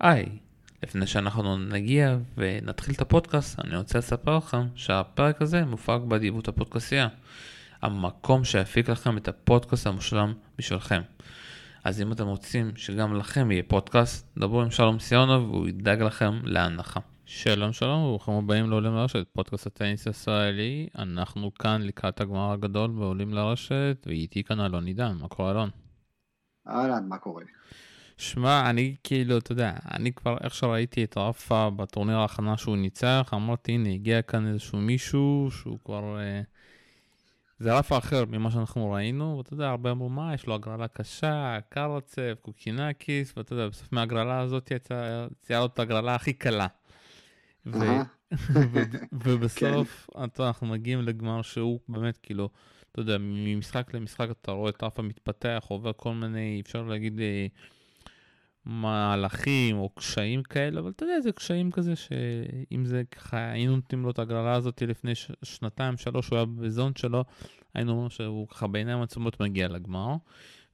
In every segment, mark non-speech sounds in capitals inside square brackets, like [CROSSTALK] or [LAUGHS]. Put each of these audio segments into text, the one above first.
היי, לפני שאנחנו נגיע ונתחיל את הפודקאסט, אני רוצה לספר לכם שהפרק הזה מופק באדיבות הפודקאסייה. המקום שיפיק לכם את הפודקאסט המושלם בשבילכם. אז אם אתם רוצים שגם לכם יהיה פודקאסט, דברו עם שלום סיונוב והוא ידאג לכם להנחה. שלום שלום וברוכים הבאים לעולים לרשת, פודקאסט הטניס הישראלי. אנחנו כאן לקראת הגמר הגדול בעולים לרשת, ואיתי כאן אלון עידן, מה קורה אלון? אהלן, מה קורה? שמע, אני כאילו, אתה יודע, אני כבר איך שראיתי את רפה בטורניר ההכנה שהוא ניצח, אמרתי, הנה, הגיע כאן איזשהו מישהו שהוא כבר... אה, זה רפה אחר ממה שאנחנו ראינו, ואתה יודע, הרבה אמרו, מה, יש לו הגרלה קשה, קרצב, קוקינאקיס, ואתה יודע, בסוף מההגרלה הזאת יצאה לו את ההגרלה הכי קלה. [LAUGHS] ו... ובסוף, כן. אתה, אנחנו מגיעים לגמר שהוא באמת, כאילו, אתה יודע, ממשחק למשחק אתה רואה את רפה מתפתח, עובר כל מיני, אפשר להגיד... מהלכים או קשיים כאלה, אבל אתה יודע, זה קשיים כזה שאם זה ככה, היינו נותנים לו את הגרלה הזאת לפני ש... שנתיים, שלוש, הוא היה בזון שלו, היינו אומרים שהוא ככה בעיניים עצומות מגיע לגמר.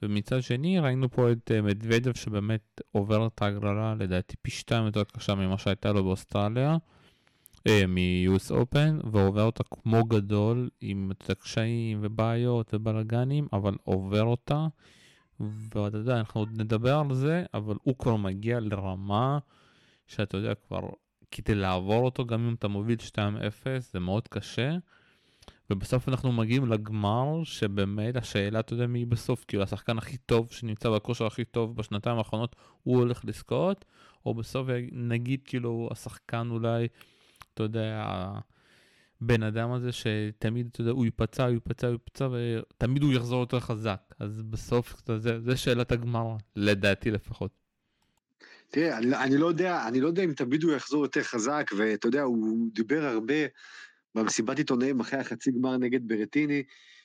ומצד שני ראינו פה את אה, מדוודב שבאמת עובר את ההגרלה לדעתי פי שתיים יותר קשה ממה שהייתה לו באוסטרליה, אה, מ-US Open, ועובר אותה כמו גדול עם את הקשיים ובעיות ובלאגנים, אבל עובר אותה. ואתה יודע, אנחנו עוד נדבר על זה, אבל הוא כבר מגיע לרמה שאתה יודע כבר, כדי לעבור אותו, גם אם אתה מוביל 2-0, זה מאוד קשה. ובסוף אנחנו מגיעים לגמר, שבאמת השאלה, אתה יודע מי בסוף, כאילו השחקן הכי טוב שנמצא בכושר הכי טוב בשנתיים האחרונות, הוא הולך לזכות, או בסוף נגיד כאילו השחקן אולי, אתה יודע, הבן אדם הזה שתמיד, אתה יודע, הוא ייפצע, הוא ייפצע, הוא ייפצע, ותמיד הוא יחזור יותר חזק. אז בסוף, זה, זה שאלת הגמר, לדעתי לפחות. תראה, אני, אני לא יודע, אני לא יודע אם תמיד הוא יחזור יותר חזק, ואתה יודע, הוא דיבר הרבה במסיבת עיתונאים אחרי החצי גמר נגד ברטיני,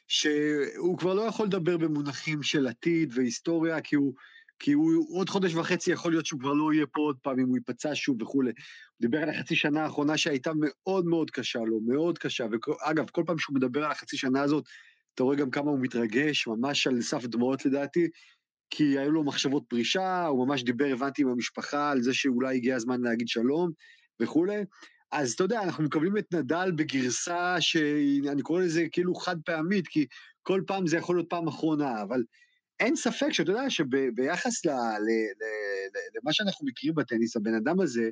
שהוא כבר לא יכול לדבר במונחים של עתיד והיסטוריה, כי הוא... כי הוא עוד חודש וחצי יכול להיות שהוא כבר לא יהיה פה עוד פעם אם הוא ייפצע שוב וכולי. הוא דיבר על החצי שנה האחרונה שהייתה מאוד מאוד קשה לו, מאוד קשה. ואגב, כל פעם שהוא מדבר על החצי שנה הזאת, אתה רואה גם כמה הוא מתרגש, ממש על סף דמעות לדעתי, כי היו לו מחשבות פרישה, הוא ממש דיבר, הבנתי, עם המשפחה על זה שאולי הגיע הזמן להגיד שלום וכולי. אז אתה יודע, אנחנו מקבלים את נדל בגרסה שאני קורא לזה כאילו חד פעמית, כי כל פעם זה יכול להיות פעם אחרונה, אבל אין ספק שאתה יודע שביחס ל, ל, ל, ל, למה שאנחנו מכירים בטניס, הבן אדם הזה,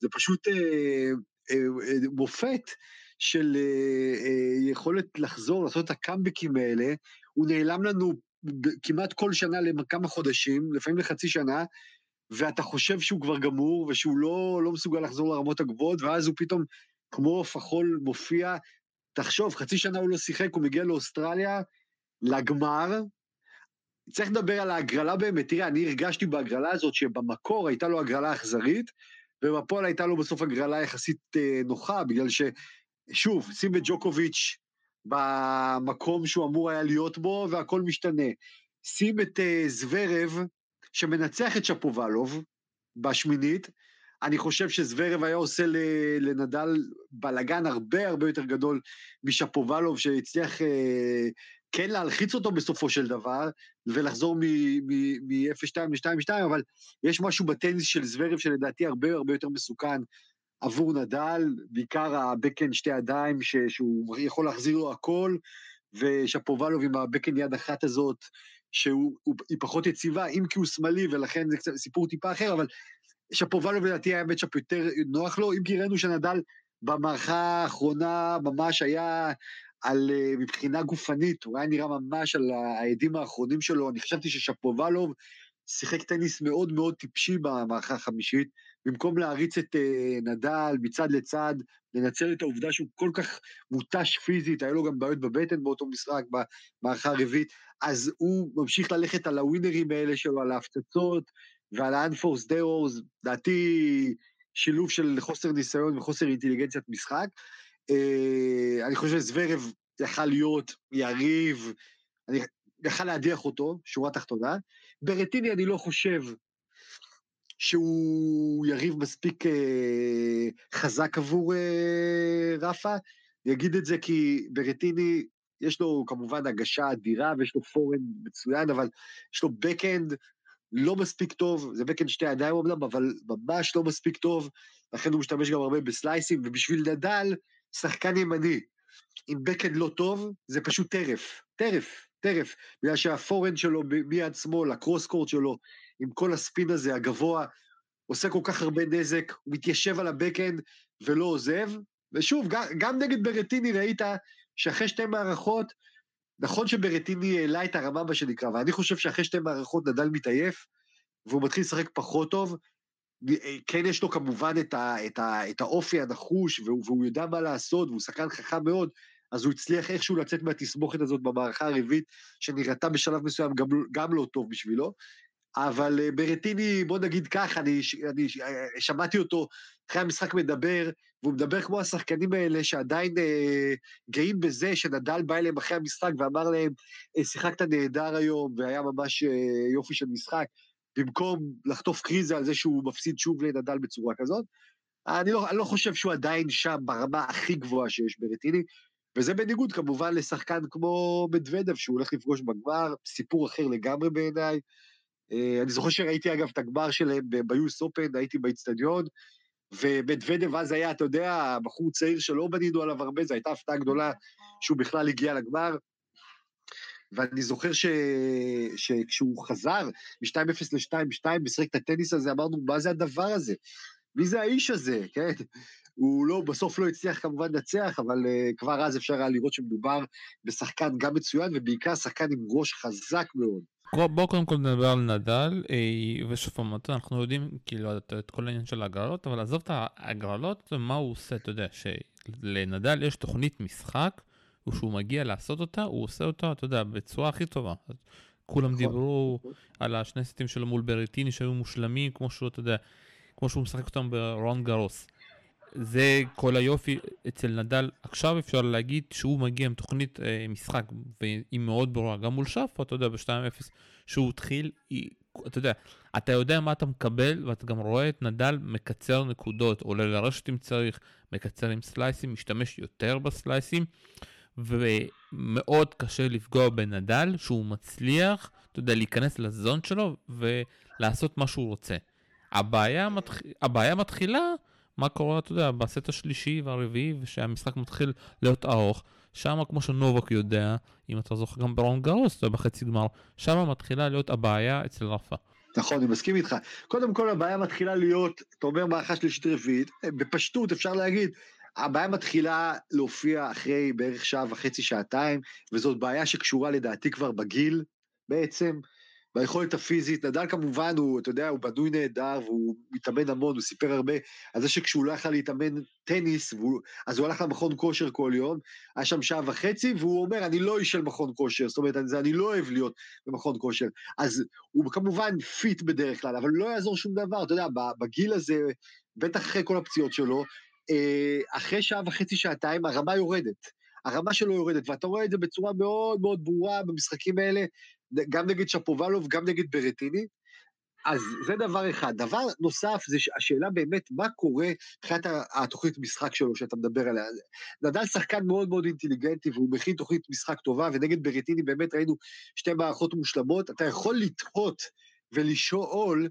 זה פשוט אה, אה, אה, מופת של אה, אה, יכולת לחזור, לעשות את הקאמבקים האלה. הוא נעלם לנו כמעט כל שנה לכמה חודשים, לפעמים לחצי שנה, ואתה חושב שהוא כבר גמור, ושהוא לא, לא מסוגל לחזור לרמות הגבוהות, ואז הוא פתאום, כמו עוף החול, מופיע. תחשוב, חצי שנה הוא לא שיחק, הוא מגיע לאוסטרליה, לגמר, צריך לדבר על ההגרלה באמת. תראה, אני הרגשתי בהגרלה הזאת שבמקור הייתה לו הגרלה אכזרית, ובפועל הייתה לו בסוף הגרלה יחסית אה, נוחה, בגלל ששוב, שים את ג'וקוביץ' במקום שהוא אמור היה להיות בו, והכל משתנה. שים את אה, זוורב, שמנצח את שפובלוב בשמינית, אני חושב שזוורב היה עושה לנדל בלאגן הרבה הרבה יותר גדול משפובלוב, שהצליח אה, כן להלחיץ אותו בסופו של דבר, ולחזור מ-0-2 ל-2-2, אבל יש משהו בטניס של זוורב שלדעתי הרבה הרבה יותר מסוכן עבור נדל, בעיקר הבקן שתי ידיים, ש- שהוא יכול להחזיר לו הכל, ושפובלוב עם הבקן יד אחת הזאת, שהיא פחות יציבה, אם כי הוא שמאלי, ולכן זה קצת סיפור טיפה אחר, אבל שפובלוב לדעתי היה מצ'אפ יותר נוח לו, אם כי ראינו שנדל במערכה האחרונה ממש היה על, אה, מבחינה גופנית, הוא היה נראה ממש על העדים האחרונים שלו, אני חשבתי ששפובלוב שיחק טניס מאוד מאוד טיפשי במערכה החמישית, במקום להריץ את uh, נדל מצד לצד, לנצל את העובדה שהוא כל כך מותש פיזית, היה לו גם בעיות בבטן באותו משחק, במערכה הרביעית, אז הוא ממשיך ללכת על הווינרים האלה שלו, על ההפצצות ועל ה-unforced errors, לדעתי שילוב של חוסר ניסיון וחוסר אינטליגנציית משחק. אה, אני חושב שזוורב יכל להיות יריב, אני יכל להדיח אותו, שורה תחתונה. ברטיני אני לא חושב שהוא יריב מספיק אה, חזק עבור אה, רפה. אני אגיד את זה כי ברטיני, יש לו כמובן הגשה אדירה ויש לו פורן מצוין, אבל יש לו בקאנד לא מספיק טוב, זה בקן שתי ידיים אמנם, אבל ממש לא מספיק טוב, לכן הוא משתמש גם הרבה בסלייסים, ובשביל נדל, שחקן ימני עם בקן לא טוב, זה פשוט טרף, טרף, טרף, בגלל שהפורנד שלו מיד שמאל, הקרוס קורט שלו, עם כל הספין הזה הגבוה, עושה כל כך הרבה נזק, הוא מתיישב על הבקן ולא עוזב, ושוב, גם, גם נגד ברטיני ראית שאחרי שתי מערכות, נכון שברטיני העלה את הרמה, מה שנקרא, ואני חושב שאחרי שתי מערכות נדל מתעייף, והוא מתחיל לשחק פחות טוב, כן יש לו כמובן את, ה, את, ה, את האופי הנחוש, והוא, והוא יודע מה לעשות, והוא שחקן חכם מאוד, אז הוא הצליח איכשהו לצאת מהתסבוכת הזאת במערכה הרביעית, שנראתה בשלב מסוים גם, גם לא טוב בשבילו. אבל אה, ברטיני, בוא נגיד כך, אני, אני אה, שמעתי אותו אחרי המשחק מדבר, והוא מדבר כמו השחקנים האלה שעדיין אה, גאים בזה שנדל בא אליהם אחרי המשחק ואמר להם, אה, שיחקת נהדר היום, והיה ממש אה, יופי של משחק, במקום לחטוף קריזה על זה שהוא מפסיד שוב לנדל בצורה כזאת. אני לא, אני לא חושב שהוא עדיין שם ברמה הכי גבוהה שיש ברטיני, וזה בניגוד כמובן לשחקן כמו מדוודב, שהוא הולך לפגוש בגמר, סיפור אחר לגמרי בעיניי. אה, אני זוכר שראיתי אגב את הגמר שלהם ביוס אופן, הייתי באיצטדיון, ומדוודב אז היה, אתה יודע, בחור צעיר שלא בנינו עליו הרבה, זו הייתה הפתעה גדולה שהוא בכלל הגיע לגמר. ואני זוכר ש... שכשהוא חזר מ-2-0 ל-2-2 ושיחק את הטניס הזה, אמרנו, מה זה הדבר הזה? מי זה האיש הזה, [LAUGHS] כן? הוא לא, בסוף לא הצליח כמובן לנצח, אבל uh, כבר אז אפשר היה לראות שמדובר בשחקן גם מצוין, ובעיקר שחקן עם ראש חזק מאוד. בוא קודם כל נדבר על נדל, אה, ושוב פעם, אנחנו יודעים כאילו את כל העניין של ההגרלות, אבל עזוב את ההגרלות, מה הוא עושה, אתה יודע, שלנדל יש תוכנית משחק, וכשהוא מגיע לעשות אותה, הוא עושה אותה, אתה יודע, בצורה הכי טובה. כולם נכון, דיברו. על השני סטים שלו מול בריטיני שהיו מושלמים, כמו שהוא, אתה יודע, כמו שהוא משחק אותם ברון גרוס. זה כל היופי אצל נדל. עכשיו אפשר להגיד שהוא מגיע עם תוכנית אה, משחק, והיא מאוד ברורה, גם מול שפה, אתה יודע, ב-2-0, שהוא התחיל, היא, אתה יודע, אתה יודע מה אתה מקבל, ואתה גם רואה את נדל מקצר נקודות, עולה לרשת אם צריך, מקצר עם סלייסים, משתמש יותר בסלייסים, ומאוד קשה לפגוע בנדל, שהוא מצליח, אתה יודע, להיכנס לזון שלו ולעשות מה שהוא רוצה. הבעיה, מתח... הבעיה מתחילה מה קורה, אתה יודע, בסט השלישי והרביעי, ושהמשחק מתחיל להיות ארוך, שם כמו שנובק יודע, אם אתה זוכר גם ברון גרוס, אתה יודע, בחצי גמר, שם מתחילה להיות הבעיה אצל רפה. נכון, אני מסכים איתך. קודם כל הבעיה מתחילה להיות, אתה אומר מערכה שלישית רביעית, בפשטות אפשר להגיד, הבעיה מתחילה להופיע אחרי בערך שעה וחצי, שעתיים, וזאת בעיה שקשורה לדעתי כבר בגיל בעצם. ביכולת הפיזית, נדל כמובן הוא, אתה יודע, הוא בנוי נהדר והוא מתאמן המון, הוא סיפר הרבה על זה שכשהוא לא יכל להתאמן טניס, והוא, אז הוא הלך למכון כושר כל יום, היה שם שעה וחצי, והוא אומר, אני לא איש של מכון כושר, זאת אומרת, אני, אני לא אוהב להיות במכון כושר. אז הוא כמובן fit בדרך כלל, אבל לא יעזור שום דבר, אתה יודע, בגיל הזה, בטח אחרי כל הפציעות שלו, אחרי שעה וחצי, שעתיים, הרמה יורדת. הרמה שלו יורדת, ואתה רואה את זה בצורה מאוד מאוד ברורה במשחקים האלה, גם נגד שפובלוב, גם נגד ברטיני. אז זה דבר אחד. דבר נוסף זה השאלה באמת, מה קורה מבחינת התוכנית משחק שלו שאתה מדבר עליה. נדל שחקן מאוד מאוד אינטליגנטי והוא מכין תוכנית משחק טובה, ונגד ברטיני באמת ראינו שתי מערכות מושלמות. אתה יכול לתהות ולשאול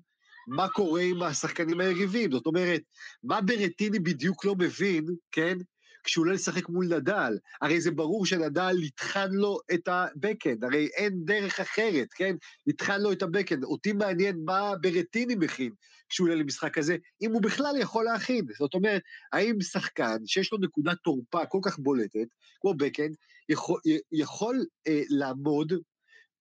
מה קורה עם השחקנים היריבים. זאת אומרת, מה ברטיני בדיוק לא מבין, כן? כשהוא עולה לשחק מול נדל. הרי זה ברור שנדל יטחן לו את הבקאנד, הרי אין דרך אחרת, כן? יטחן לו את הבקאנד. אותי מעניין מה ברטיני מכין כשהוא עולה למשחק הזה, אם הוא בכלל יכול להכין. זאת אומרת, האם שחקן שיש לו נקודת תורפה כל כך בולטת, כמו בקאנד, יכול, יכול אה, לעמוד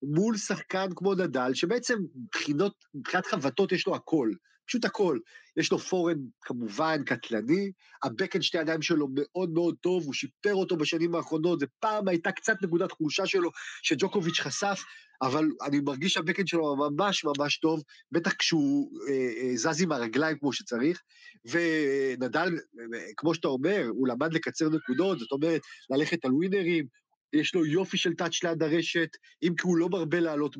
מול שחקן כמו נדל, שבעצם מבחינות, מבחינת חבטות יש לו הכל. פשוט הכל. יש לו פורן כמובן קטלני, הבקן שתי ידיים שלו מאוד מאוד טוב, הוא שיפר אותו בשנים האחרונות, זה פעם הייתה קצת נקודת חולשה שלו שג'וקוביץ' חשף, אבל אני מרגיש שהבקן שלו ממש ממש טוב, בטח כשהוא אה, אה, זז עם הרגליים כמו שצריך, ונדל, אה, כמו שאתה אומר, הוא למד לקצר נקודות, זאת אומרת, ללכת על ווינרים, יש לו יופי של טאץ' ליד הרשת, אם כי הוא לא מרבה לעלות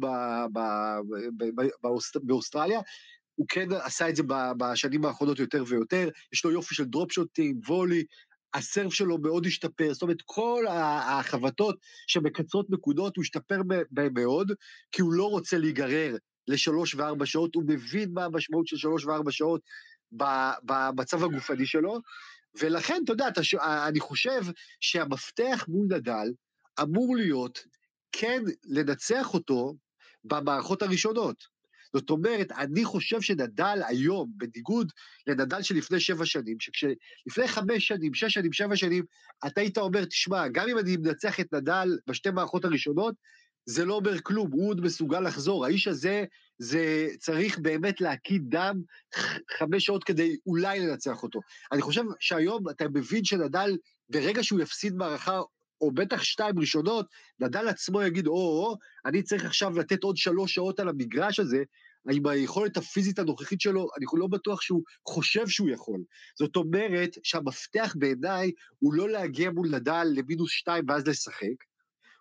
באוסטרליה, הוא כן עשה את זה בשנים האחרונות יותר ויותר, יש לו יופי של דרופ שוטים, וולי, הסרף שלו מאוד השתפר, זאת אומרת, כל החבטות שמקצרות נקודות, הוא השתפר בהם מאוד, כי הוא לא רוצה להיגרר לשלוש וארבע שעות, הוא מבין מה המשמעות של שלוש וארבע שעות במצב הגופני שלו, ולכן, אתה יודע, אני חושב שהמפתח מול נדל אמור להיות כן לנצח אותו במערכות הראשונות. זאת אומרת, אני חושב שנדל היום, בניגוד לנדל שלפני שבע שנים, שכשלפני חמש שנים, שש שנים, שבע שנים, אתה היית אומר, תשמע, גם אם אני מנצח את נדל בשתי מערכות הראשונות, זה לא אומר כלום, הוא עוד מסוגל לחזור. האיש הזה, זה צריך באמת להקיא דם חמש שעות כדי אולי לנצח אותו. אני חושב שהיום אתה מבין שנדל, ברגע שהוא יפסיד מערכה או בטח שתיים ראשונות, נדל עצמו יגיד, או-או, אני צריך עכשיו לתת עוד שלוש שעות על המגרש הזה, עם היכולת הפיזית הנוכחית שלו, אני לא בטוח שהוא חושב שהוא יכול. זאת אומרת שהמפתח בעיניי הוא לא להגיע מול נדל למינוס שתיים ואז לשחק,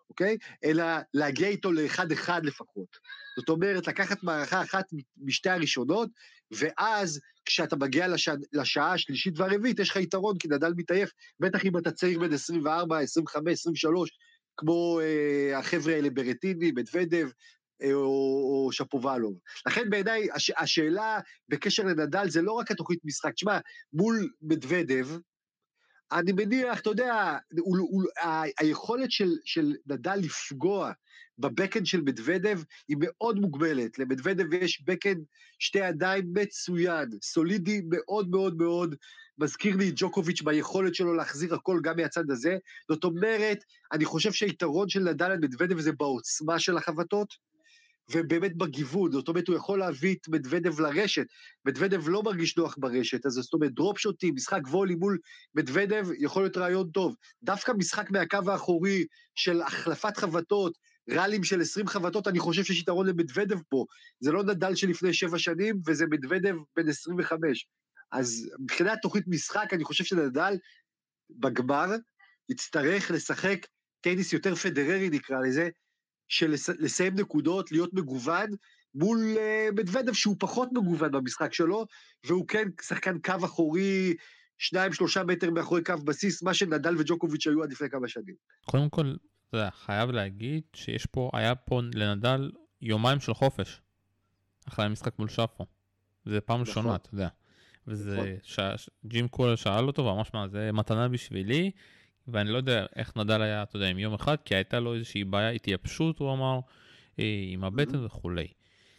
אוקיי? אלא להגיע איתו לאחד-אחד לפחות. זאת אומרת, לקחת מערכה אחת משתי הראשונות, ואז כשאתה מגיע לשע, לשעה השלישית והרביעית, יש לך יתרון, כי נדל מתעייף, בטח אם אתה צעיר בין 24, 25, 23, כמו אה, החבר'ה האלה ברטיני, מדוודב, אה, או, או שפובלוב. לכן בעיניי הש, השאלה בקשר לנדל זה לא רק התוכנית משחק. תשמע, מול מדוודב, אני מניח, אתה יודע, הוא, הוא, ה, היכולת של, של נדל לפגוע בבקאנד של מדוודב היא מאוד מוגבלת. למדוודב יש בקאנד שתי ידיים מצוין, סולידי מאוד מאוד מאוד, מזכיר לי את ג'וקוביץ' ביכולת שלו להחזיר הכל גם מהצד הזה. זאת אומרת, אני חושב שהיתרון של נדל על מדוודב זה בעוצמה של החבטות, ובאמת בגיוון, זאת אומרת, הוא יכול להביא את מדוודב לרשת. מדוודב לא מרגיש נוח ברשת, אז זאת אומרת, דרופ שוטים, משחק וולי מול מדוודב, יכול להיות רעיון טוב. דווקא משחק מהקו האחורי של החלפת חבטות, ראלים של 20 חבטות, אני חושב שיש יתרון למדוודב פה. זה לא נדל שלפני שבע שנים, וזה מדוודב בן 25. אז מבחינת תוכנית משחק, אני חושב שנדל בגמר יצטרך לשחק טניס יותר פדררי, נקרא לזה, של לסיים נקודות, להיות מגוון, מול uh, מדוודב שהוא פחות מגוון במשחק שלו, והוא כן שחקן קו אחורי, שניים, שלושה מטר מאחורי קו בסיס, מה שנדל וג'וקוביץ' היו עד לפני כמה שנים. קודם כל, אתה יודע, חייב להגיד שיש פה, היה פה לנדל יומיים של חופש, אחרי המשחק מול שפו. זה פעם נכון. ראשונה, אתה יודע. וזה, נכון. ש... ג'ים קול שאל אותו, ואמר, שמע, זה מתנה בשבילי, ואני לא יודע איך נדל היה, אתה יודע, עם יום אחד, כי הייתה לו איזושהי בעיה, התייבשות, הוא אמר, אה, עם הבטן וכולי.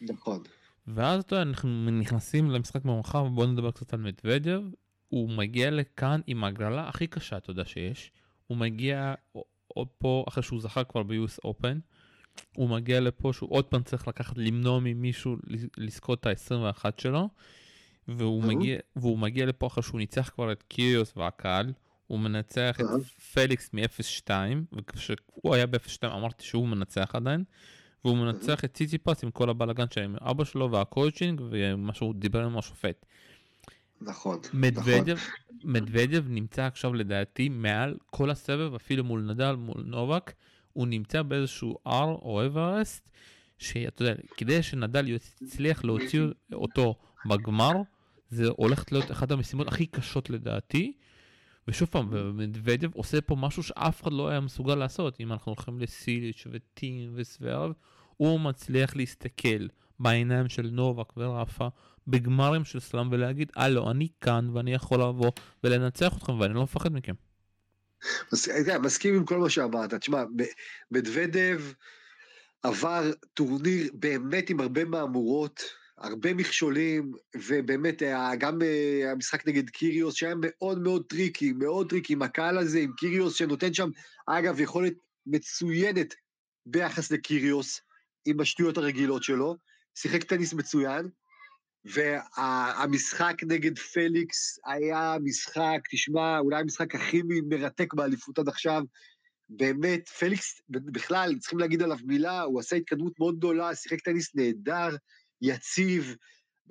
נכון. ואז אתה יודע, אנחנו נכנסים למשחק במרחב, בוא נדבר קצת על מדוודב. הוא מגיע לכאן עם הגרלה הכי קשה, אתה יודע, שיש. הוא מגיע עוד פה, אחרי שהוא זכה כבר ב-US Open, הוא מגיע לפה שהוא עוד פעם צריך לקחת, למנוע ממישהו לזכות את ה-21 שלו, והוא, מגיע, והוא מגיע לפה אחרי שהוא ניצח כבר את קיריוס והקהל. הוא מנצח את פליקס מ-0-2, וכשהוא היה ב-0-2 אמרתי שהוא מנצח עדיין, והוא מנצח את ציציפס עם כל הבלאגן שהיה עם אבא שלו והקואוצ'ינג ומה שהוא דיבר עם השופט. נכון, מדוודב, נכון. מדוודב נמצא עכשיו לדעתי מעל כל הסבב, אפילו מול נדל, מול נובק, הוא נמצא באיזשהו R או אברסט, שאתה יודע, כדי שנדל יצליח להוציא אותו בגמר, זה הולך להיות אחת המשימות הכי קשות לדעתי. ושוב פעם, ומדוודב עושה פה משהו שאף אחד לא היה מסוגל לעשות. אם אנחנו הולכים לסיליץ' וטים וסוורב, הוא מצליח להסתכל בעיניים של נובק ורפה בגמרים של סלאם ולהגיד, הלו, אני כאן ואני יכול לבוא ולנצח אתכם ואני לא מפחד מכם. מסכים עם כל מה שאמרת. תשמע, מדוודב עבר טורניר באמת עם הרבה מהמורות. הרבה מכשולים, ובאמת גם אה, המשחק נגד קיריוס שהיה מאוד מאוד טריקי, מאוד טריקי, עם הקהל הזה, עם קיריוס שנותן שם, אגב, יכולת מצוינת ביחס לקיריוס, עם השטויות הרגילות שלו, שיחק טניס מצוין, והמשחק נגד פליקס היה משחק, תשמע, אולי המשחק הכי מרתק באליפות עד עכשיו. באמת, פליקס, בכלל, צריכים להגיד עליו מילה, הוא עשה התקדמות מאוד גדולה, שיחק טניס נהדר, יציב,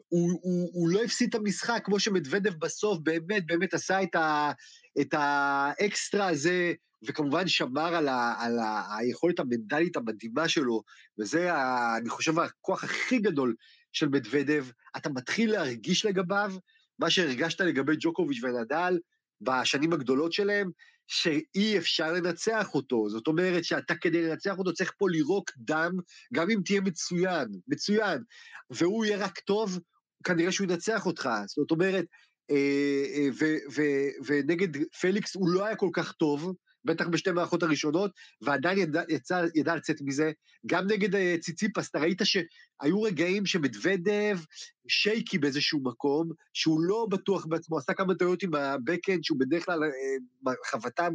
הוא, הוא, הוא לא הפסיד את המשחק, כמו שמדוודב בסוף באמת באמת עשה את, ה, את האקסטרה הזה, וכמובן שמר על, ה, על ה, היכולת המנטלית המדהימה שלו, וזה, ה, אני חושב, הכוח הכי גדול של מדוודב. אתה מתחיל להרגיש לגביו מה שהרגשת לגבי ג'וקוביץ' ונדל בשנים הגדולות שלהם, שאי אפשר לנצח אותו. זאת אומרת שאתה כדי לנצח אותו צריך פה לירוק דם, גם אם תהיה מצוין, מצוין, והוא יהיה רק טוב, כנראה שהוא ינצח אותך. זאת אומרת, אה, אה, ונגד פליקס הוא לא היה כל כך טוב, בטח בשתי מערכות הראשונות, ועדיין ידע, יצא, ידע לצאת מזה. גם נגד אה, ציציפס, אתה ראית שהיו רגעים שמדוודב שייקי באיזשהו מקום, שהוא לא בטוח בעצמו, עשה כמה טעויות עם הבקאנד, שהוא בדרך כלל חוותה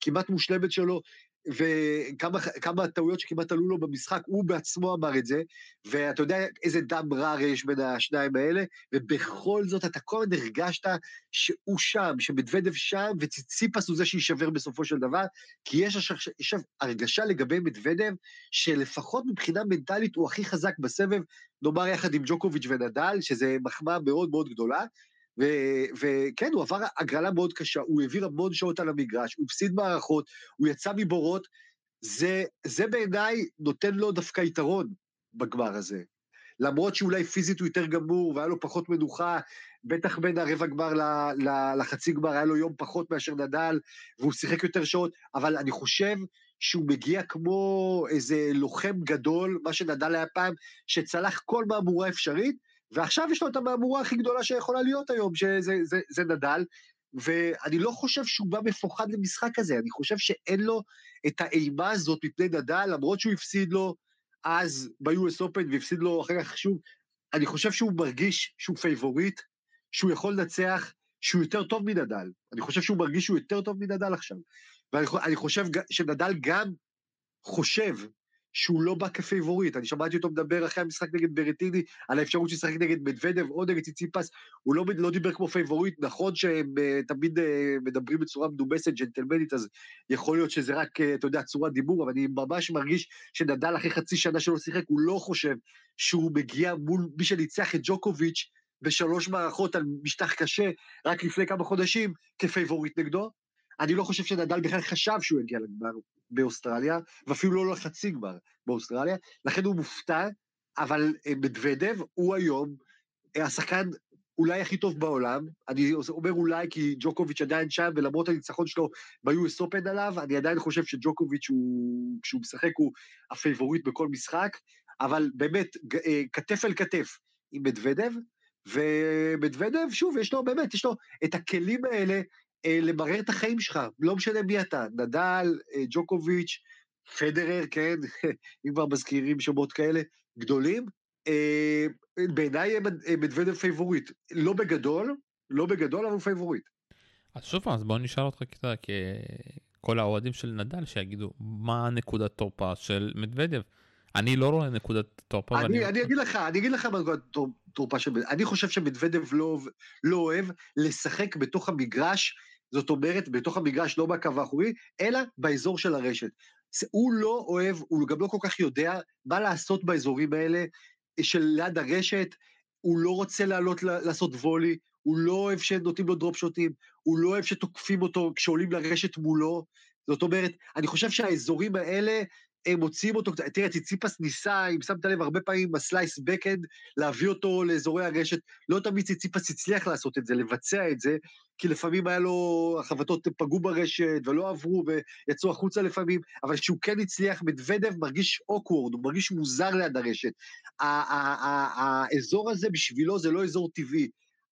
כמעט מושלמת שלו, וכמה טעויות שכמעט עלו לו במשחק, הוא בעצמו אמר את זה, ואתה יודע איזה דם רע יש בין השניים האלה, ובכל זאת אתה כל הזמן הרגשת שהוא שם, שמדוודב שם, וציציפס הוא זה שיישבר בסופו של דבר, כי יש עכשיו הרגשה לגבי מדוודב, שלפחות מבחינה מנטלית הוא הכי חזק בסבב, נאמר יחד עם ג'וקוביץ' ונדל, שזה מחמאה מאוד מאוד גדולה, וכן, הוא עבר הגרלה מאוד קשה, הוא העביר המון שעות על המגרש, הוא הפסיד מערכות, הוא יצא מבורות, זה, זה בעיניי נותן לו דווקא יתרון בגמר הזה. למרות שאולי פיזית הוא יותר גמור והיה לו פחות מנוחה, בטח בין הרבע גמר לחצי גמר היה לו יום פחות מאשר נדל, והוא שיחק יותר שעות, אבל אני חושב שהוא מגיע כמו איזה לוחם גדול, מה שנדל היה פעם, שצלח כל מהמורה אפשרית, ועכשיו יש לו את המהמורה הכי גדולה שיכולה להיות היום, שזה זה, זה נדל, ואני לא חושב שהוא בא מפוחד למשחק הזה, אני חושב שאין לו את האימה הזאת מפני נדל, למרות שהוא הפסיד לו אז ב-US Open והפסיד לו אחר כך שוב, אני חושב שהוא מרגיש שהוא favorite, שהוא יכול לנצח, שהוא יותר טוב מנדל. אני חושב שהוא מרגיש שהוא יותר טוב מנדל עכשיו. ואני חושב שנדל גם חושב שהוא לא בא כ favorite, אני שמעתי אותו מדבר אחרי המשחק נגד ברטיני על האפשרות שישחק נגד מדוודב או נגד ציציפס, הוא לא, לא דיבר כמו favorite, נכון שהם uh, תמיד uh, מדברים בצורה מהונדסת, ג'נטלמנית, אז יכול להיות שזה רק, uh, אתה יודע, צורת דיבור, אבל אני ממש מרגיש שנדל אחרי חצי שנה שלא שיחק, הוא לא חושב שהוא מגיע מול מי שניצח את ג'וקוביץ' בשלוש מערכות על משטח קשה רק לפני כמה חודשים כפייבוריט נגדו. אני לא חושב שנדל בכלל חשב שהוא יגיע לגמר באוסטרליה, ואפילו לא לחצי גמר באוסטרליה, לכן הוא מופתע, אבל אה, מדוודב הוא היום אה, השחקן אולי הכי טוב בעולם, אני אומר אולי כי ג'וקוביץ' עדיין שם, ולמרות הניצחון שלו ב-US Open עליו, אני עדיין חושב שג'וקוביץ' הוא, כשהוא משחק הוא ה favorite בכל משחק, אבל באמת, אה, כתף אל כתף עם מדוודב, ומדוודב, שוב, יש לו באמת, יש לו את הכלים האלה אה, למרר את החיים שלך, לא משנה מי אתה, נדל, אה, ג'וקוביץ', פדרר, כן, [LAUGHS] אם כבר מזכירים שמות כאלה, גדולים, אה, בעיניי מדוודב favorite, לא בגדול, לא בגדול, אבל הוא favorite. אז שוב פעם, אז בוא נשאל אותך כל האוהדים של נדל שיגידו מה נקודת תורפה של מדוודב. אני לא רואה נקודת תורפה. אני, אני אגיד לך, אני אגיד לך מה נקודת תורפה של מדוודב. אני חושב שמדוודב לא, לא אוהב לשחק בתוך המגרש זאת אומרת, בתוך המגרש, לא בקו האחורי, אלא באזור של הרשת. הוא לא אוהב, הוא גם לא כל כך יודע מה לעשות באזורים האלה של ליד הרשת, הוא לא רוצה לעלות לעשות וולי, הוא לא אוהב שנותנים לו drop shot-ים, הוא לא אוהב שתוקפים אותו כשעולים לרשת מולו. זאת אומרת, אני חושב שהאזורים האלה הם מוציאים אותו, תראה, ציציפס ניסה, אם שמת לב, הרבה פעמים ב slice backhand, להביא אותו לאזורי הרשת, לא תמיד ציציפס הצליח לעשות את זה, לבצע את זה, כי לפעמים היה לו, החבטות פגעו ברשת ולא עברו ויצאו החוצה לפעמים, אבל כשהוא כן הצליח, מדוודב מרגיש awkward, הוא מרגיש מוזר ליד הרשת. האזור הזה בשבילו זה לא אזור טבעי.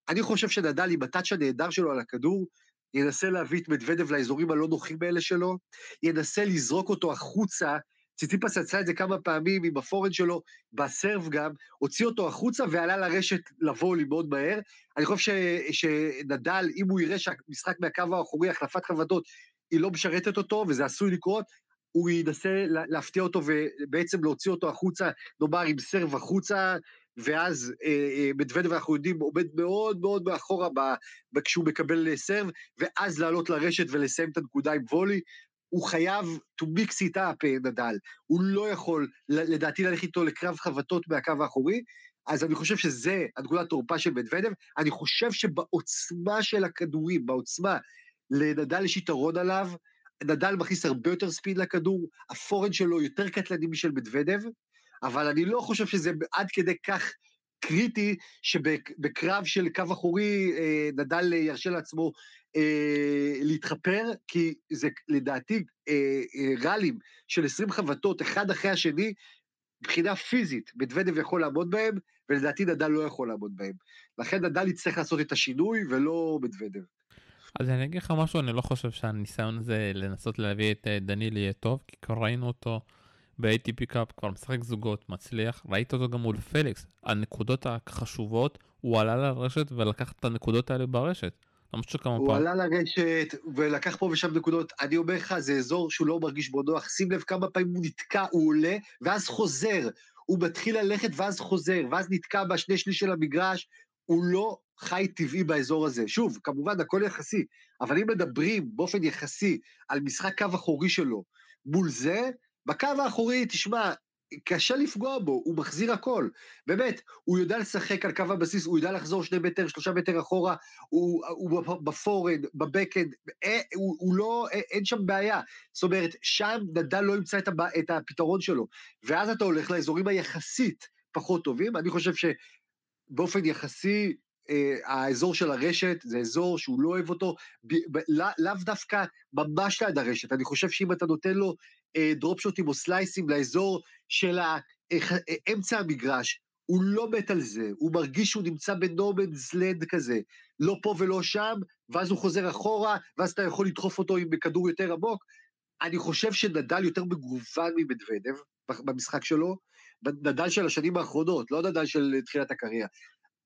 אני חושב שנדל עם הטאצ' הנהדר שלו על הכדור, ינסה להביא את מדוודב לאזורים הלא נוחים האלה שלו, ינסה לזרוק אותו החוצה ציציפס עשה את זה כמה פעמים עם הפורן שלו, בסרב גם, הוציא אותו החוצה ועלה לרשת לוולי מאוד מהר. אני חושב ש, שנדל, אם הוא יראה שהמשחק מהקו האחורי, החלפת חבטות, היא לא משרתת אותו, וזה עשוי לקרות, הוא ינסה להפתיע אותו ובעצם להוציא אותו החוצה, נאמר עם סרב החוצה, ואז אה, אה, מדוודב, אנחנו יודעים, עומד מאוד מאוד מאחורה כשהוא מקבל סרב, ואז לעלות לרשת ולסיים את הנקודה עם וולי. הוא חייב to mix it up, אה, נדל. הוא לא יכול, לדעתי, ללכת איתו לקרב חבטות מהקו האחורי, אז אני חושב שזה הנקודת תורפה של מדוודב. אני חושב שבעוצמה של הכדורים, בעוצמה, לנדל יש יתרון עליו, נדל מכניס הרבה יותר ספיד לכדור, הפורן שלו יותר קטלני משל מדוודב, אבל אני לא חושב שזה עד כדי כך קריטי שבקרב של קו אחורי אה, נדל ירשה לעצמו אה, להתחפר, כי זה לדעתי אה, אה, ראלים של 20 חבטות, אחד אחרי השני, מבחינה פיזית, מדוודב יכול לעמוד בהם, ולדעתי נדל לא יכול לעמוד בהם. לכן נדל יצטרך לעשות את השינוי, ולא מדוודב. אז אני אגיד לך משהו, אני לא חושב שהניסיון הזה לנסות להביא את אה, דניל יהיה טוב, כי כבר ראינו אותו ב- ATP Cup, כבר משחק זוגות, מצליח, ראית אותו גם מול פליקס, הנקודות החשובות, הוא עלה לרשת ולקח את הנקודות האלה ברשת. למרות שכמה הוא פעם. עלה לרשת ולקח פה ושם נקודות. אני אומר לך, זה אזור שהוא לא מרגיש בו נוח. שים לב כמה פעמים הוא נתקע, הוא עולה, ואז חוזר. הוא מתחיל ללכת ואז חוזר, ואז נתקע בשני שליש של המגרש. הוא לא חי טבעי באזור הזה. שוב, כמובן, הכל יחסי, אבל אם מדברים באופן יחסי על משחק קו אחורי שלו מול זה, בקו האחורי, תשמע, קשה לפגוע בו, הוא מחזיר הכל. באמת, הוא יודע לשחק על קו הבסיס, הוא יודע לחזור שני מטר, שלושה מטר אחורה, הוא, הוא בפורנד, בבקאנד, אה, הוא, הוא לא, אה, אין שם בעיה. זאת אומרת, שם נדל לא ימצא את, הבא, את הפתרון שלו. ואז אתה הולך לאזורים היחסית פחות טובים, אני חושב שבאופן יחסי, אה, האזור של הרשת זה אזור שהוא לא אוהב אותו, לא, לאו דווקא ממש ליד הרשת, אני חושב שאם אתה נותן לו דרופ שוטים או סלייסים לאזור של אה, אמצע המגרש, הוא לא מת על זה, הוא מרגיש שהוא נמצא בנורמנס לנד כזה, לא פה ולא שם, ואז הוא חוזר אחורה, ואז אתה יכול לדחוף אותו עם כדור יותר עמוק. אני חושב שנדל יותר מגוון ממדוודב במשחק שלו, נדל של השנים האחרונות, לא נדל של תחילת הקריירה.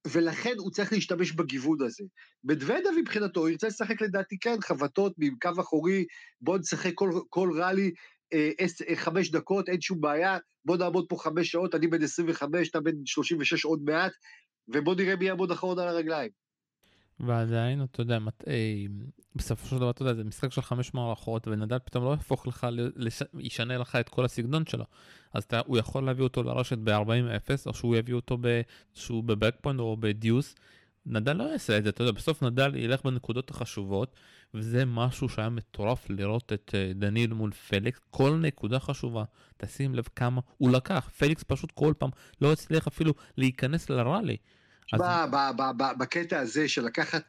ולכן הוא צריך להשתמש בגיוון הזה. מדוודב מבחינתו, ירצה לשחק לדעתי כן, חבטות מקו אחורי, בוא נשחק כל, כל ראלי אה, אה, חמש דקות, אין שום בעיה, בוא נעמוד פה חמש שעות, אני בן 25, אתה בן 36 עוד מעט, ובוא נראה מי יעמוד אחרון על הרגליים. ועדיין, אתה יודע, מת, אה, בסופו של דבר, אתה יודע, זה משחק של חמש מערכות, ונדל פתאום לא יהפוך לך, לש, ישנה לך את כל הסגנון שלו. אז אתה, הוא יכול להביא אותו לרשת ב-40-0, או שהוא יביא אותו ב, שהוא ב break point או ב deuce. נדל לא יעשה את זה, אתה יודע, בסוף נדל ילך בנקודות החשובות, וזה משהו שהיה מטורף לראות את אה, דניל מול פליקס, כל נקודה חשובה, תשים לב כמה הוא לקח, פליקס פשוט כל פעם לא הצליח אפילו להיכנס לראלי. אז... בקטע הזה של לקחת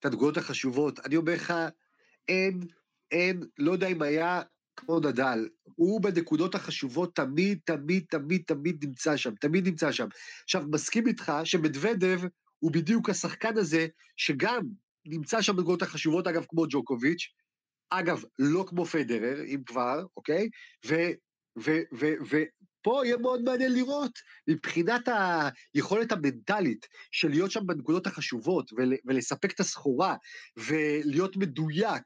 את הנקודות החשובות, אני אומר לך, אין, אין, לא יודע אם היה כמו נדל, הוא בנקודות החשובות תמיד, תמיד, תמיד, תמיד נמצא שם, תמיד נמצא שם. עכשיו, מסכים איתך שמדוודב הוא בדיוק השחקן הזה, שגם נמצא שם בנקודות החשובות, אגב, כמו ג'וקוביץ', אגב, לא כמו פדרר, אם כבר, אוקיי? ו... ו, ו, ו, פה יהיה מאוד מעניין לראות, מבחינת היכולת המנטלית של להיות שם בנקודות החשובות, ול, ולספק את הסחורה, ולהיות מדויק,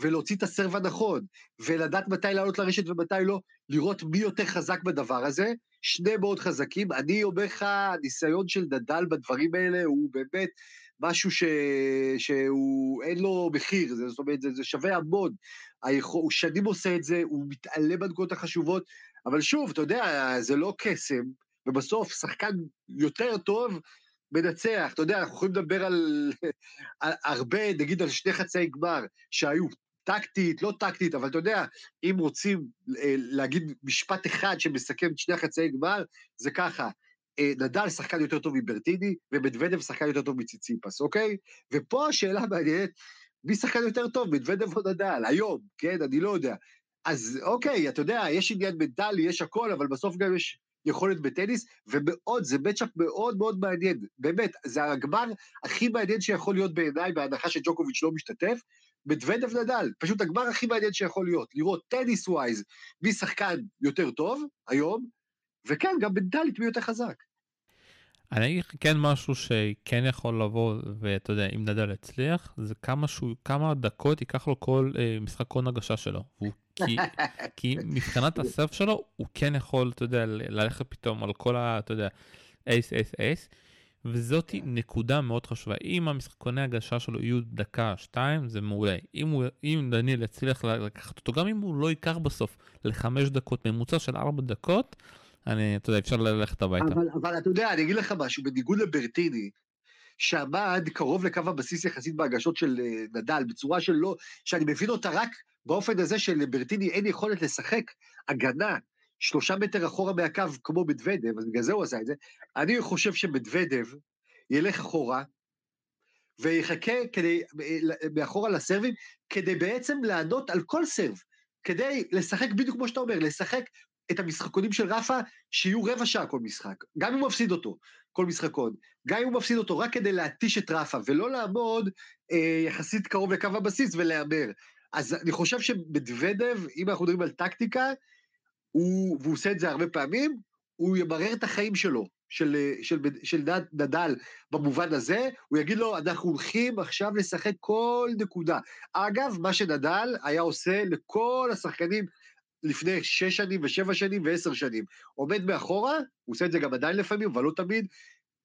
ולהוציא את הסרב הנכון, ולדעת מתי לעלות לרשת ומתי לא, לראות מי יותר חזק בדבר הזה, שני מאוד חזקים. אני אומר לך, הניסיון של נדל בדברים האלה הוא באמת משהו ש... שהוא, אין לו מחיר, זאת אומרת, זה, זה שווה המון. היכול, הוא שנים עושה את זה, הוא מתעלה בנקודות החשובות, אבל שוב, אתה יודע, זה לא קסם, ובסוף שחקן יותר טוב מנצח. אתה יודע, אנחנו יכולים לדבר על, על הרבה, נגיד על שני חצאי גמר שהיו טקטית, לא טקטית, אבל אתה יודע, אם רוצים אה, להגיד משפט אחד שמסכם את שני החצאי גמר, זה ככה, אה, נדל שחקן יותר טוב מברטיני, ומדוודב שחקן יותר טוב מציציפס, אוקיי? ופה השאלה מעניינת, מי שחקן יותר טוב, מדוודב או נדל, היום, כן? אני לא יודע. אז אוקיי, אתה יודע, יש עניין מנטלי, יש הכל, אבל בסוף גם יש יכולת בטניס, ומאוד, זה מצ'אפ מאוד מאוד מעניין. באמת, זה הגמר הכי מעניין שיכול להיות בעיניי, בהנחה שג'וקוביץ' לא משתתף, מדוודב נדל, פשוט הגמר הכי מעניין שיכול להיות, לראות טניס ווייז מי שחקן יותר טוב היום, וכן, גם מנטלית מי יותר חזק. אני אגיד לך כן משהו שכן יכול לבוא, ואתה יודע, אם נדל יצליח, זה כמה, שהוא, כמה דקות ייקח לו כל אה, משחק הון הגשה שלו. הוא, כי, [LAUGHS] כי מבחינת הסרף שלו, הוא כן יכול, אתה יודע, ללכת פתאום על כל ה... אתה יודע, אייס, אייס, אייס. וזאת נקודה מאוד חשובה. אם המשחקוני הגשה שלו יהיו דקה, שתיים, זה מעולה. אם, הוא, אם דניאל יצליח לקחת אותו, גם אם הוא לא ייקח בסוף לחמש דקות, ממוצע של ארבע דקות, אני, אתה יודע, אפשר ללכת הביתה. אבל, אבל אתה יודע, אני אגיד לך משהו, בניגוד לברטיני, שעמד קרוב לקו הבסיס יחסית בהגשות של אה, נדל, בצורה של לא, שאני מבין אותה רק באופן הזה שלברטיני אין יכולת לשחק הגנה שלושה מטר אחורה מהקו כמו מדוודב, אז בגלל זה הוא עשה את זה. אני חושב שמדוודב ילך אחורה, ויחכה כדי, מאחורה לסרבים, כדי בעצם לענות על כל סרב, כדי לשחק בדיוק כמו שאתה אומר, לשחק את המשחקונים של רפה, שיהיו רבע שעה כל משחק, גם אם הוא מפסיד אותו, כל משחקון, גם אם הוא מפסיד אותו רק כדי להתיש את רפה, ולא לעמוד אה, יחסית קרוב לקו הבסיס ולהמר. אז אני חושב שבדוודב, אם אנחנו מדברים על טקטיקה, הוא, והוא עושה את זה הרבה פעמים, הוא ימרר את החיים שלו, של, של, של, של נדל במובן הזה, הוא יגיד לו, אנחנו הולכים עכשיו לשחק כל נקודה. אגב, מה שנדל היה עושה לכל השחקנים לפני שש שנים ושבע שנים ועשר שנים. עומד מאחורה, הוא עושה את זה גם עדיין לפעמים, אבל לא תמיד,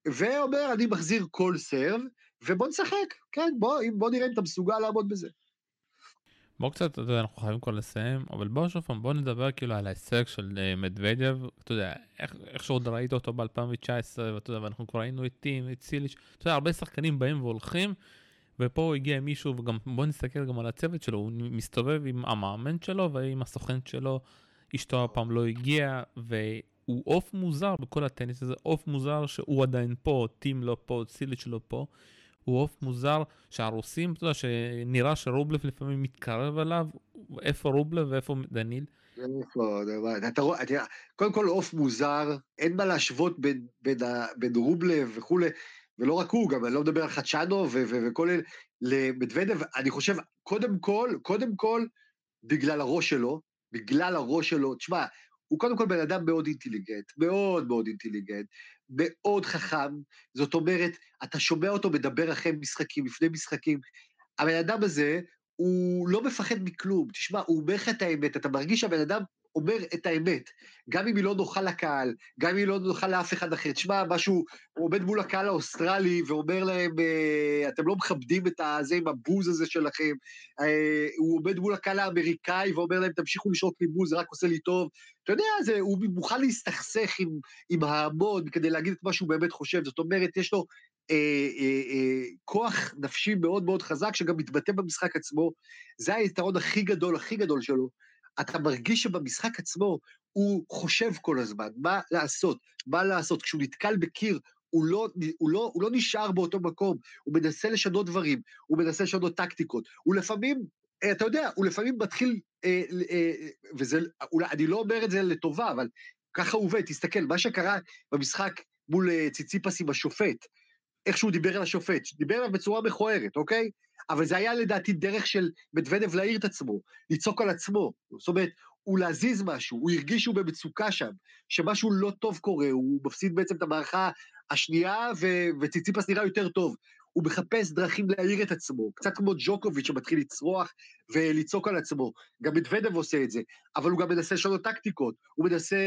ואומר, אני מחזיר כל סרב, ובוא נשחק, כן, בוא, בוא נראה אם אתה מסוגל לעמוד בזה. בוא קצת, אתה יודע, אנחנו חייבים כבר לסיים, אבל בוא שוב פעם, בוא נדבר כאילו על ההישג של uh, מדוודיו, אתה יודע, איך, איך שעוד ראית אותו ב-2019, ואתה יודע, ואנחנו כבר ראינו את טים, את סיליש, אתה יודע, הרבה שחקנים באים והולכים, ופה הגיע מישהו, וגם בוא נסתכל גם על הצוות שלו, הוא מסתובב עם המאמן שלו ועם הסוכן שלו, אשתו הפעם לא הגיע, והוא עוף מוזר בכל הטניס הזה, עוף מוזר שהוא עדיין פה, טים לא פה, סיליץ' לא פה. הוא עוף מוזר שהרוסים, אתה יודע, שנראה שרובלב לפעמים מתקרב אליו, איפה רובלב ואיפה דניל. אתה רואה, קודם כל עוף מוזר, אין מה להשוות בין, בין, בין רובלב וכולי, ולא רק הוא, גם אני לא מדבר על חדשנו וכל אלה, למדוודב, אני חושב, קודם כל, קודם כל, בגלל הראש שלו, בגלל הראש שלו, תשמע, הוא קודם כל בן אדם מאוד אינטליגנט, מאוד מאוד אינטליגנט, מאוד חכם, זאת אומרת, אתה שומע אותו מדבר אחרי משחקים, לפני משחקים, הבן אדם הזה, הוא לא מפחד מכלום, תשמע, הוא אומר לך את האמת, אתה מרגיש שהבן אדם אומר את האמת, גם אם היא לא נוחה לקהל, גם אם היא לא נוחה לאף אחד אחר. תשמע, משהו, הוא עומד מול הקהל האוסטרלי ואומר להם, אה, אתם לא מכבדים את הזה עם הבוז הזה שלכם. אה, הוא עומד מול הקהל האמריקאי ואומר להם, תמשיכו לשרוק לי בוז, זה רק עושה לי טוב. אתה יודע, זה, הוא מוכן להסתכסך עם, עם ההמון כדי להגיד את מה שהוא באמת חושב. זאת אומרת, יש לו אה, אה, אה, כוח נפשי מאוד מאוד חזק, שגם מתבטא במשחק עצמו. זה היתרון הכי גדול, הכי גדול שלו. אתה מרגיש שבמשחק עצמו הוא חושב כל הזמן מה לעשות, מה לעשות. כשהוא נתקל בקיר, הוא לא, הוא, לא, הוא לא נשאר באותו מקום, הוא מנסה לשנות דברים, הוא מנסה לשנות טקטיקות. הוא לפעמים, אה, אתה יודע, הוא לפעמים מתחיל, אה, אה, וזה, אני לא אומר את זה לטובה, אבל ככה הוא עובד, תסתכל, מה שקרה במשחק מול ציציפס עם השופט, איך שהוא דיבר על השופט, דיבר עליו בצורה מכוערת, אוקיי? אבל זה היה לדעתי דרך של מדוודב להעיר את עצמו, לצעוק על עצמו. זאת אומרת, הוא להזיז משהו, הוא הרגיש שהוא במצוקה שם, שמשהו לא טוב קורה, הוא מפסיד בעצם את המערכה השנייה, ו- וציציפס נראה יותר טוב. הוא מחפש דרכים להעיר את עצמו, קצת כמו ג'וקוביץ' שמתחיל לצרוח ולצעוק על עצמו. גם מדוודב עושה את זה, אבל הוא גם מנסה לשנות טקטיקות, הוא מנסה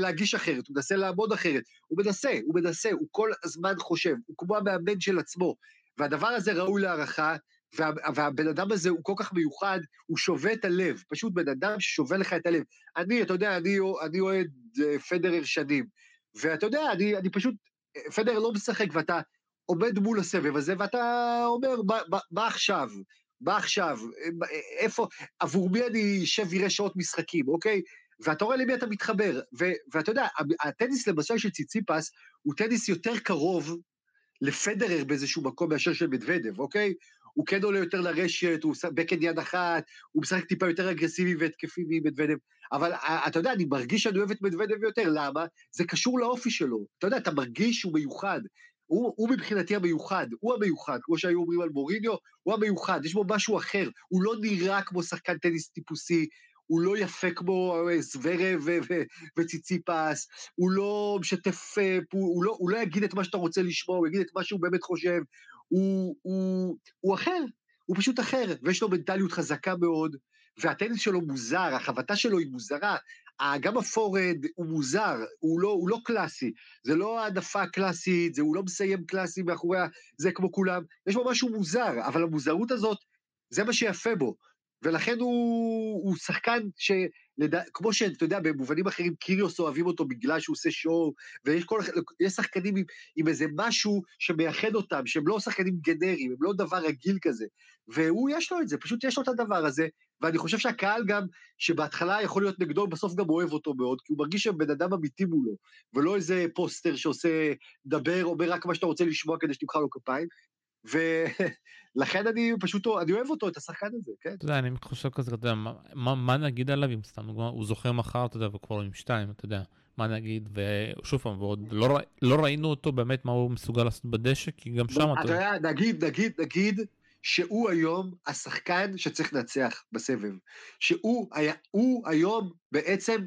להגיש אחרת, הוא מנסה לעמוד אחרת, הוא מנסה, הוא מנסה, הוא כל הזמן חושב, הוא כמו המאמן של עצמו. והדבר הזה ראוי להערכה, וה, והבן אדם הזה הוא כל כך מיוחד, הוא שובה את הלב, פשוט בן אדם ששובה לך את הלב. אני, אתה יודע, אני, אני אוהד אה, פדרר שנים, ואתה יודע, אני, אני פשוט, פדרר לא משחק, ואתה עומד מול הסבב הזה, ואתה אומר, מה עכשיו? מה עכשיו? איפה, עבור מי אני אשב ויראה שעות משחקים, אוקיי? ואתה רואה למי אתה מתחבר, ו, ואתה יודע, הטניס למשל של ציציפס הוא טניס יותר קרוב לפדרר באיזשהו מקום מאשר של מדוודב, אוקיי? הוא כן עולה יותר לרשת, הוא בקן יד אחת, הוא משחק טיפה יותר אגרסיבי והתקפי ממדוודב, אבל אתה יודע, אני מרגיש שאני אוהב את מדוודב יותר, למה? זה קשור לאופי שלו. אתה יודע, אתה מרגיש שהוא מיוחד. הוא, הוא מבחינתי המיוחד, הוא המיוחד, כמו שהיו אומרים על מוריניו, הוא המיוחד, יש בו משהו אחר, הוא לא נראה כמו שחקן טניס טיפוסי, הוא לא יפה כמו אה, זוורב וציציפס, הוא לא משתף, אה, הוא לא, הוא לא יגיד את מה שאתה רוצה לשמוע, הוא יגיד את מה שהוא באמת חושב, הוא, הוא, הוא אחר, הוא פשוט אחר, ויש לו מנטליות חזקה מאוד, והטניס שלו מוזר, החבטה שלו היא מוזרה, גם הפורד הוא מוזר, הוא לא, הוא לא קלאסי, זה לא העדפה קלאסית, זה, הוא לא מסיים קלאסי מאחורי זה כמו כולם, יש בו משהו מוזר, אבל המוזרות הזאת, זה מה שיפה בו. ולכן הוא, הוא שחקן ש... לד... כמו שאתה יודע, במובנים אחרים קיריוס אוהבים אותו בגלל שהוא עושה שואו, ויש כל... שחקנים עם, עם איזה משהו שמייחד אותם, שהם לא שחקנים גנריים, הם לא דבר רגיל כזה. והוא, יש לו את זה, פשוט יש לו את הדבר הזה, ואני חושב שהקהל גם, שבהתחלה יכול להיות נגדו, בסוף גם אוהב אותו מאוד, כי הוא מרגיש שבן אדם אמיתי מולו, ולא איזה פוסטר שעושה, דבר, אומר רק מה שאתה רוצה לשמוע כדי שתמחא לו כפיים. ולכן אני פשוט, אני אוהב אותו, את השחקן הזה, כן. אתה יודע, אני חושב כזה, אתה יודע, מה, מה נגיד עליו אם סתם, הוא זוכר מחר, אתה יודע, וכבר עם שתיים, אתה יודע, מה נגיד, ושוב פעם, ועוד לא, לא ראינו אותו באמת מה הוא מסוגל לעשות בדשא, כי גם שם, אתה יודע, נגיד, נגיד, נגיד, שהוא היום השחקן שצריך לנצח בסבב. שהוא היה, הוא היום בעצם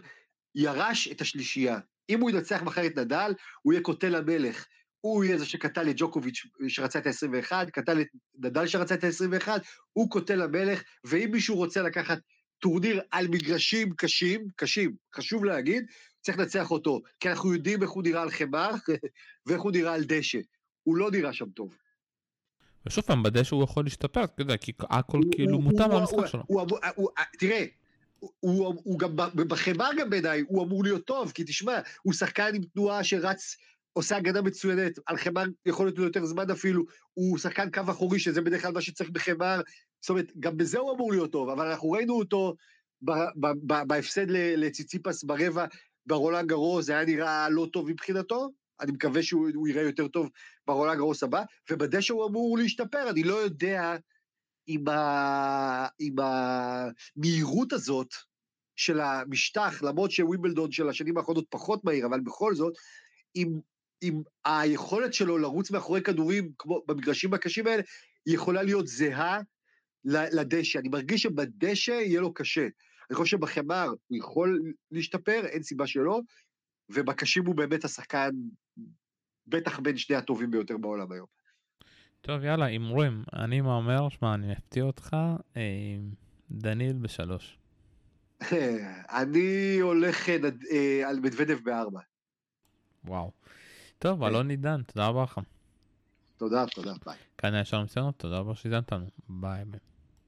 ירש את השלישייה. אם הוא ינצח מחר את נדל, הוא יהיה קוטל המלך. הוא יהיה זה שקטל את ג'וקוביץ' שרצה את ה-21, קטל את נדל שרצה את ה-21, הוא קוטל המלך, ואם מישהו רוצה לקחת טורניר על מגרשים קשים, קשים, חשוב להגיד, צריך לנצח אותו, כי אנחנו יודעים איך הוא נראה על חמר [LAUGHS] ואיך הוא נראה על דשא. הוא לא נראה שם טוב. ושוב פעם, בדשא הוא יכול להשתפר, אתה יודע, כי הכל כאילו מותאם למשחק שלו. תראה, הוא גם בחמר גם בעיניי, הוא אמור להיות טוב, כי תשמע, הוא שחקן עם תנועה שרץ עושה הגנה מצוינת, על חמר יכול להיות לו יותר זמן אפילו, הוא שחקן קו אחורי, שזה בדרך כלל מה שצריך בחמר, זאת אומרת, גם בזה הוא אמור להיות טוב, אבל אנחנו ראינו אותו בהפסד לציציפס ברבע, ברולנד גרוס, זה היה נראה לא טוב מבחינתו, אני מקווה שהוא יראה יותר טוב ברולנד גרוס הבא, ובדשא הוא אמור להשתפר, אני לא יודע אם, ה... אם המהירות הזאת של המשטח, למרות שווימבלדון של השנים האחרונות פחות מהיר, אבל בכל זאת, אם עם היכולת שלו לרוץ מאחורי כדורים, כמו במגרשים הקשים האלה, היא יכולה להיות זהה לדשא. אני מרגיש שבדשא יהיה לו קשה. אני חושב שבחמר הוא יכול להשתפר, אין סיבה שלא, ובקשים הוא באמת השחקן, בטח בין שני הטובים ביותר בעולם היום. טוב, יאללה, הימורים. אני מהמר, שמע, אני אפתיע אותך, אה, דניל בשלוש. [LAUGHS] אני הולך אה, על מדוודב בארבע. וואו. טוב, כן. אלון עידן, תודה רבה לך. תודה, תודה, ביי. כאן היה שלום סיינות, תודה רבה שהזנת לנו. ביי ביי.